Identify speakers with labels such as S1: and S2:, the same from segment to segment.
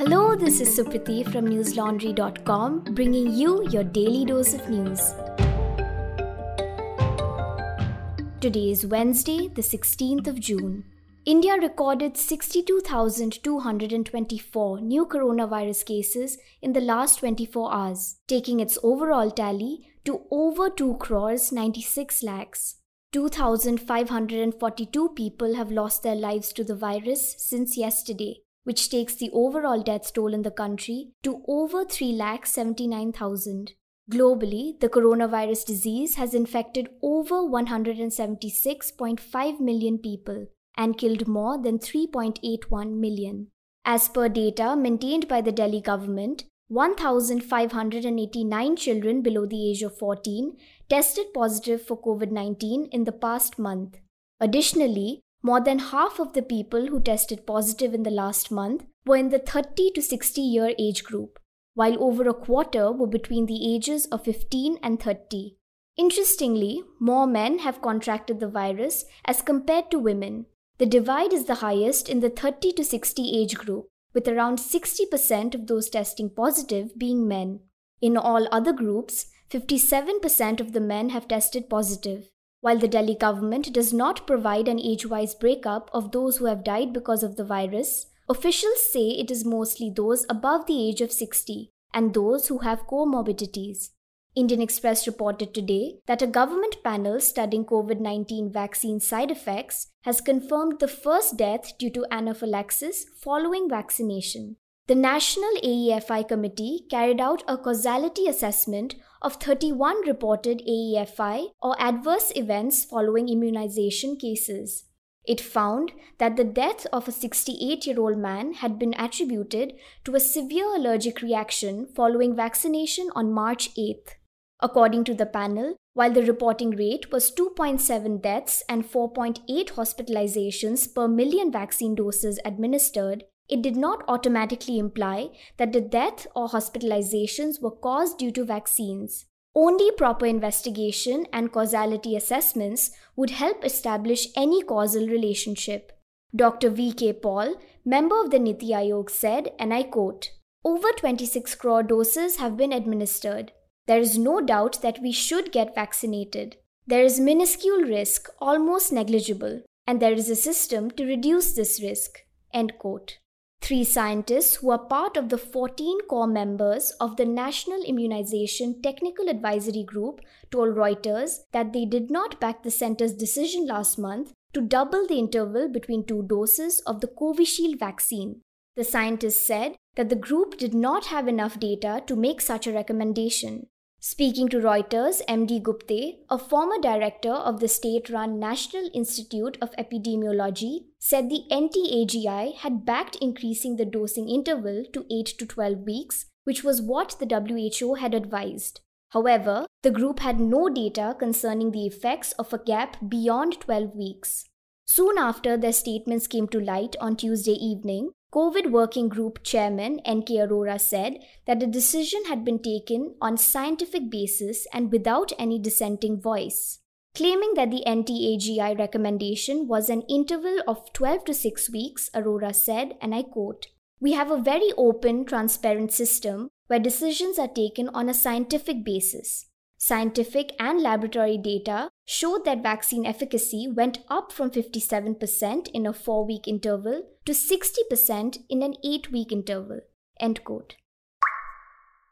S1: Hello, this is Supriti from newslaundry.com bringing you your daily dose of news. Today is Wednesday, the 16th of June. India recorded 62,224 new coronavirus cases in the last 24 hours, taking its overall tally to over 2 crores 96 lakhs. 2,542 people have lost their lives to the virus since yesterday, which takes the overall death toll in the country to over 3,79,000. Globally, the coronavirus disease has infected over 176.5 million people and killed more than 3.81 million. As per data maintained by the Delhi government, 1,589 children below the age of 14 tested positive for COVID 19 in the past month. Additionally, more than half of the people who tested positive in the last month were in the 30 to 60 year age group, while over a quarter were between the ages of 15 and 30. Interestingly, more men have contracted the virus as compared to women. The divide is the highest in the 30 to 60 age group, with around 60% of those testing positive being men. In all other groups, 57% of the men have tested positive. While the Delhi government does not provide an age wise breakup of those who have died because of the virus, officials say it is mostly those above the age of 60 and those who have comorbidities. Indian Express reported today that a government panel studying COVID 19 vaccine side effects has confirmed the first death due to anaphylaxis following vaccination. The National AEFI Committee carried out a causality assessment of 31 reported AEFI or adverse events following immunization cases. It found that the death of a 68 year old man had been attributed to a severe allergic reaction following vaccination on March 8th. According to the panel, while the reporting rate was 2.7 deaths and 4.8 hospitalizations per million vaccine doses administered, it did not automatically imply that the death or hospitalizations were caused due to vaccines. Only proper investigation and causality assessments would help establish any causal relationship. Dr. V.K. Paul, member of the Niti Aayog, said, and I quote, Over 26 crore doses have been administered. There is no doubt that we should get vaccinated. There is minuscule risk, almost negligible, and there is a system to reduce this risk. End quote. Three scientists who are part of the 14 core members of the National Immunization Technical Advisory Group told Reuters that they did not back the center's decision last month to double the interval between two doses of the Covishield vaccine. The scientists said that the group did not have enough data to make such a recommendation. Speaking to Reuters, MD Gupte, a former director of the state run National Institute of Epidemiology, said the NTAGI had backed increasing the dosing interval to 8 to 12 weeks, which was what the WHO had advised. However, the group had no data concerning the effects of a gap beyond 12 weeks. Soon after their statements came to light on Tuesday evening, COVID Working Group Chairman N.K. Arora said that the decision had been taken on scientific basis and without any dissenting voice. Claiming that the NTAGI recommendation was an interval of 12 to 6 weeks, Arora said, and I quote, We have a very open, transparent system where decisions are taken on a scientific basis. Scientific and laboratory data showed that vaccine efficacy went up from 57% in a 4 week interval to 60% in an 8 week interval. End quote.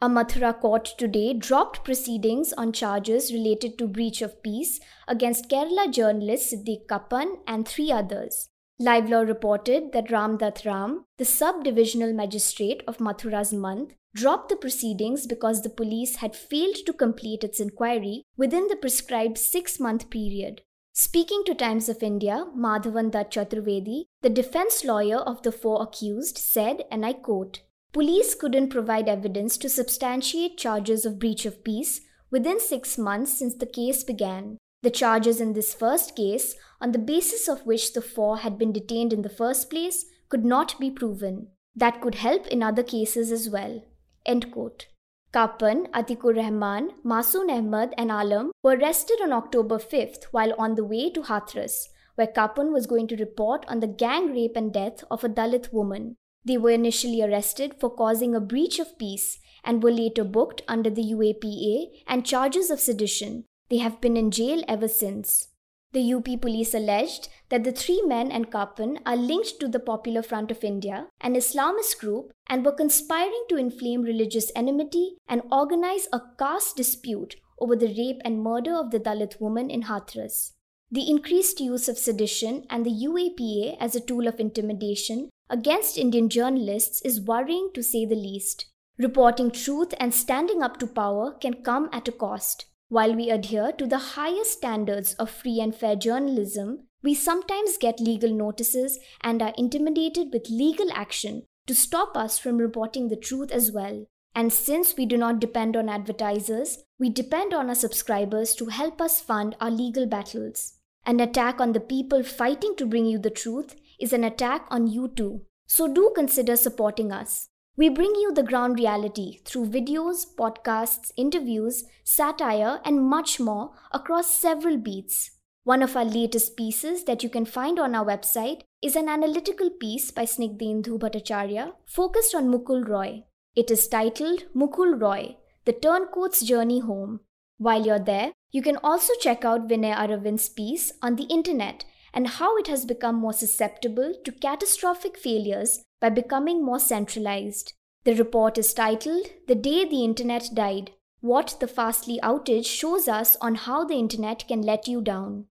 S1: A Mathura court today dropped proceedings on charges related to breach of peace against Kerala journalist Siddique Kappan and three others. Live Law reported that Ram Dutt Ram, the sub-divisional magistrate of Mathura's month, dropped the proceedings because the police had failed to complete its inquiry within the prescribed six-month period. Speaking to Times of India, Madhavan Dutt Chaturvedi, the defense lawyer of the four accused, said, and I quote, Police couldn't provide evidence to substantiate charges of breach of peace within six months since the case began. The charges in this first case, on the basis of which the four had been detained in the first place, could not be proven. That could help in other cases as well. End quote. Kappan, Atikur Rahman, Masood Ahmed, and Alam were arrested on October 5th while on the way to Hathras, where Kappan was going to report on the gang rape and death of a Dalit woman. They were initially arrested for causing a breach of peace and were later booked under the UAPA and charges of sedition. They have been in jail ever since. The UP police alleged that the three men and Kappan are linked to the Popular Front of India, an Islamist group, and were conspiring to inflame religious enmity and organize a caste dispute over the rape and murder of the Dalit woman in Hathras. The increased use of sedition and the UAPA as a tool of intimidation against Indian journalists is worrying to say the least. Reporting truth and standing up to power can come at a cost. While we adhere to the highest standards of free and fair journalism, we sometimes get legal notices and are intimidated with legal action to stop us from reporting the truth as well. And since we do not depend on advertisers, we depend on our subscribers to help us fund our legal battles. An attack on the people fighting to bring you the truth is an attack on you too. So do consider supporting us. We bring you the ground reality through videos, podcasts, interviews, satire, and much more across several beats. One of our latest pieces that you can find on our website is an analytical piece by Snigdhendu Bhattacharya focused on Mukul Roy. It is titled Mukul Roy, The Turncoat's Journey Home. While you're there, you can also check out Vinay Aravind's piece on the internet and how it has become more susceptible to catastrophic failures by becoming more centralized. The report is titled The Day the Internet Died What the Fastly Outage Shows Us on How the Internet Can Let You Down.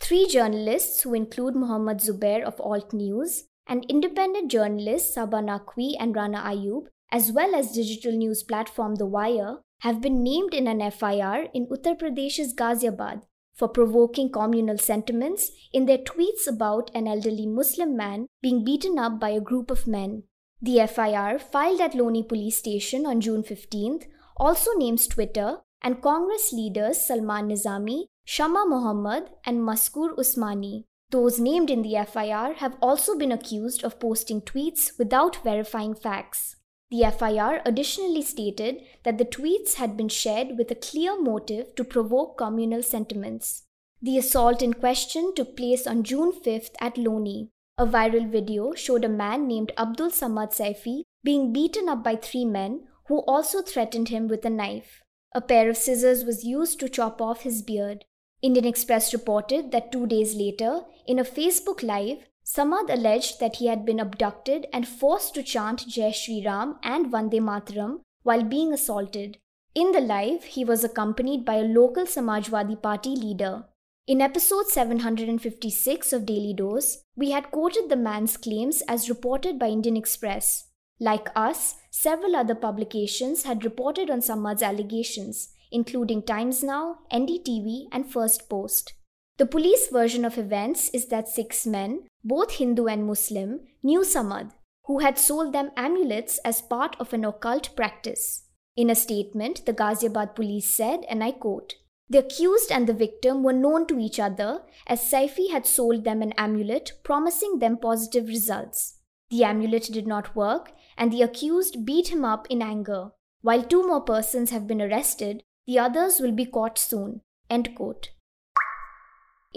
S1: Three journalists, who include Muhammad Zubair of Alt News, and independent journalists Saba Naqvi and Rana Ayub, as well as digital news platform The Wire, have been named in an FIR in Uttar Pradesh's Ghaziabad for provoking communal sentiments in their tweets about an elderly Muslim man being beaten up by a group of men. The FIR, filed at Loni police station on June 15th, also names Twitter and Congress leaders Salman Nizami, Shama Mohammad, and Maskoor Usmani. Those named in the FIR have also been accused of posting tweets without verifying facts. The FIR additionally stated that the tweets had been shared with a clear motive to provoke communal sentiments. The assault in question took place on June 5th at Loni. A viral video showed a man named Abdul Samad Saifi being beaten up by three men who also threatened him with a knife. A pair of scissors was used to chop off his beard. Indian Express reported that two days later, in a Facebook Live, Samad alleged that he had been abducted and forced to chant Jai Shri Ram and Vande Mataram while being assaulted. In the live, he was accompanied by a local Samajwadi Party leader. In episode 756 of Daily Dose, we had quoted the man's claims as reported by Indian Express. Like us, several other publications had reported on Samad's allegations, including Times Now, NDTV, and First Post. The police version of events is that six men, both Hindu and Muslim, knew Samad, who had sold them amulets as part of an occult practice. In a statement, the Ghaziabad police said, and I quote, the accused and the victim were known to each other as Saifi had sold them an amulet promising them positive results. The amulet did not work and the accused beat him up in anger. While two more persons have been arrested, the others will be caught soon. In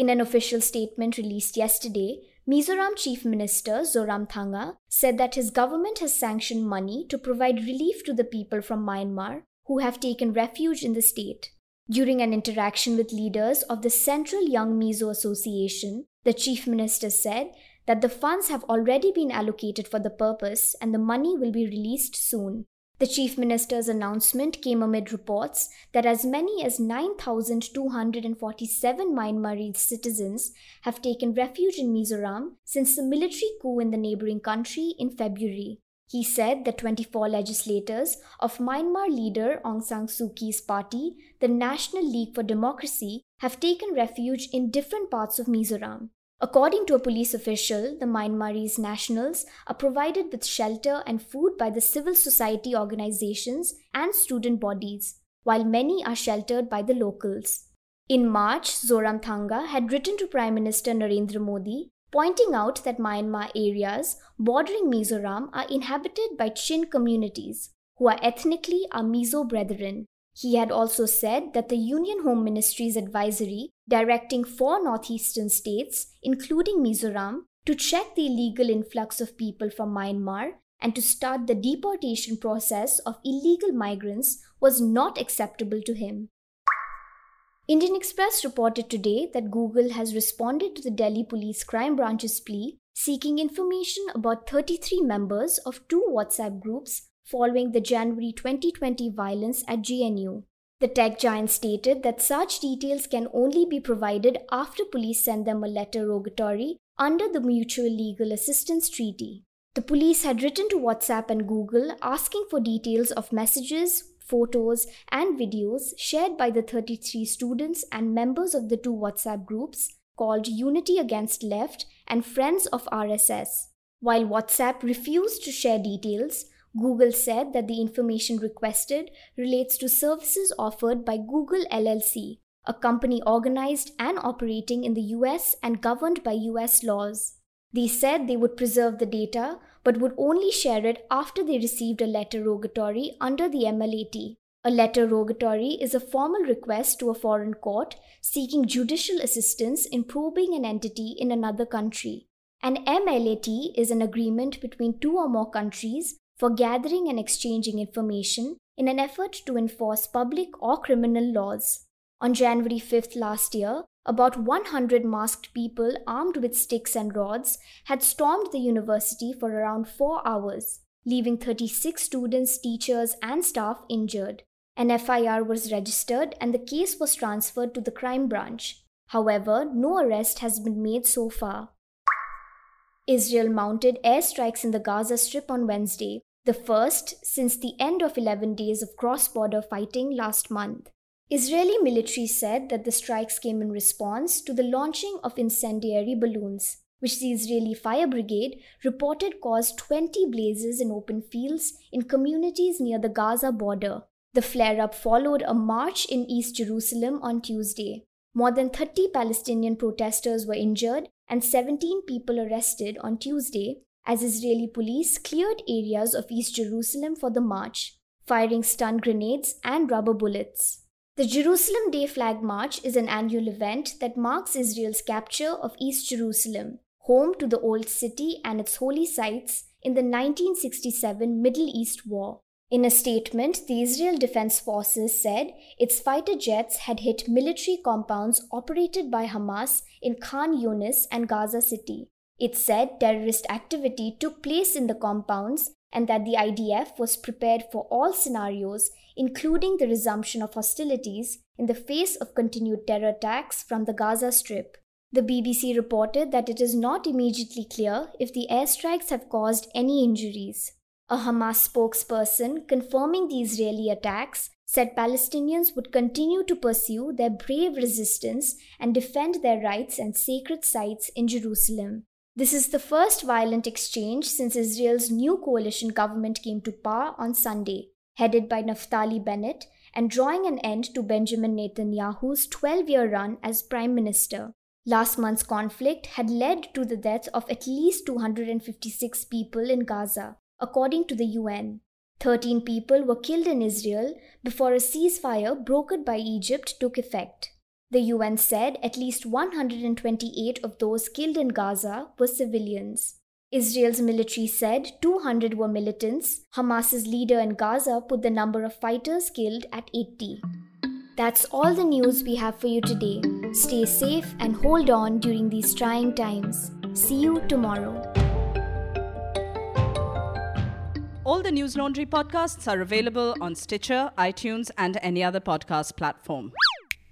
S1: an official statement released yesterday, Mizoram Chief Minister Zoramthanga said that his government has sanctioned money to provide relief to the people from Myanmar who have taken refuge in the state. During an interaction with leaders of the Central Young Mizo Association, the Chief Minister said that the funds have already been allocated for the purpose and the money will be released soon. The Chief Minister's announcement came amid reports that as many as 9,247 Myanmarese citizens have taken refuge in Mizoram since the military coup in the neighboring country in February. He said that 24 legislators of Myanmar leader Aung San Suu Kyi's party, the National League for Democracy, have taken refuge in different parts of Mizoram. According to a police official, the Myanmarese nationals are provided with shelter and food by the civil society organizations and student bodies, while many are sheltered by the locals. In March, Zoramthanga had written to Prime Minister Narendra Modi pointing out that Myanmar areas bordering Mizoram are inhabited by Chin communities, who are ethnically our Mizo brethren. He had also said that the Union Home Ministry's advisory directing four northeastern states, including Mizoram, to check the illegal influx of people from Myanmar and to start the deportation process of illegal migrants was not acceptable to him. Indian Express reported today that Google has responded to the Delhi Police Crime Branch's plea seeking information about 33 members of two WhatsApp groups following the January 2020 violence at JNU. The tech giant stated that such details can only be provided after police send them a letter rogatory under the Mutual Legal Assistance Treaty. The police had written to WhatsApp and Google asking for details of messages, photos, and videos shared by the 33 students and members of the two WhatsApp groups called Unity Against Left and Friends of RSS. While WhatsApp refused to share details, Google said that the information requested relates to services offered by Google LLC, a company organized and operating in the US and governed by US laws. They said they would preserve the data but would only share it after they received a letter rogatory under the MLAT. A letter rogatory is a formal request to a foreign court seeking judicial assistance in probing an entity in another country. An MLAT is an agreement between two or more countries for gathering and exchanging information in an effort to enforce public or criminal laws. On January 5th last year, about 100 masked people armed with sticks and rods had stormed the university for around four hours, leaving 36 students, teachers, and staff injured. An FIR was registered and the case was transferred to the crime branch. However, no arrest has been made so far. Israel mounted airstrikes in the Gaza Strip on Wednesday, the first since the end of 11 days of cross border fighting last month. Israeli military said that the strikes came in response to the launching of incendiary balloons, which the Israeli Fire Brigade reported caused 20 blazes in open fields in communities near the Gaza border. The flare up followed a march in East Jerusalem on Tuesday. More than 30 Palestinian protesters were injured and 17 people arrested on Tuesday as Israeli police cleared areas of East Jerusalem for the march, firing stun grenades and rubber bullets. The Jerusalem Day Flag March is an annual event that marks Israel's capture of East Jerusalem, home to the Old City and its holy sites in the 1967 Middle East War. In a statement, the Israel Defense Forces said its fighter jets had hit military compounds operated by Hamas in Khan Yunis and Gaza City. It said terrorist activity took place in the compounds and that the IDF was prepared for all scenarios, including the resumption of hostilities in the face of continued terror attacks from the Gaza Strip. The BBC reported that it is not immediately clear if the airstrikes have caused any injuries. A Hamas spokesperson confirming the Israeli attacks said Palestinians would continue to pursue their brave resistance and defend their rights and sacred sites in Jerusalem. This is the first violent exchange since Israel's new coalition government came to power on Sunday, headed by Naftali Bennett, and drawing an end to Benjamin Netanyahu's 12 year run as prime minister. Last month's conflict had led to the death of at least 256 people in Gaza, according to the UN. 13 people were killed in Israel before a ceasefire brokered by Egypt took effect. The UN said at least 128 of those killed in Gaza were civilians. Israel's military said 200 were militants. Hamas's leader in Gaza put the number of fighters killed at 80. That's all the news we have for you today. Stay safe and hold on during these trying times. See you tomorrow.
S2: All the News Laundry podcasts are available on Stitcher, iTunes, and any other podcast platform.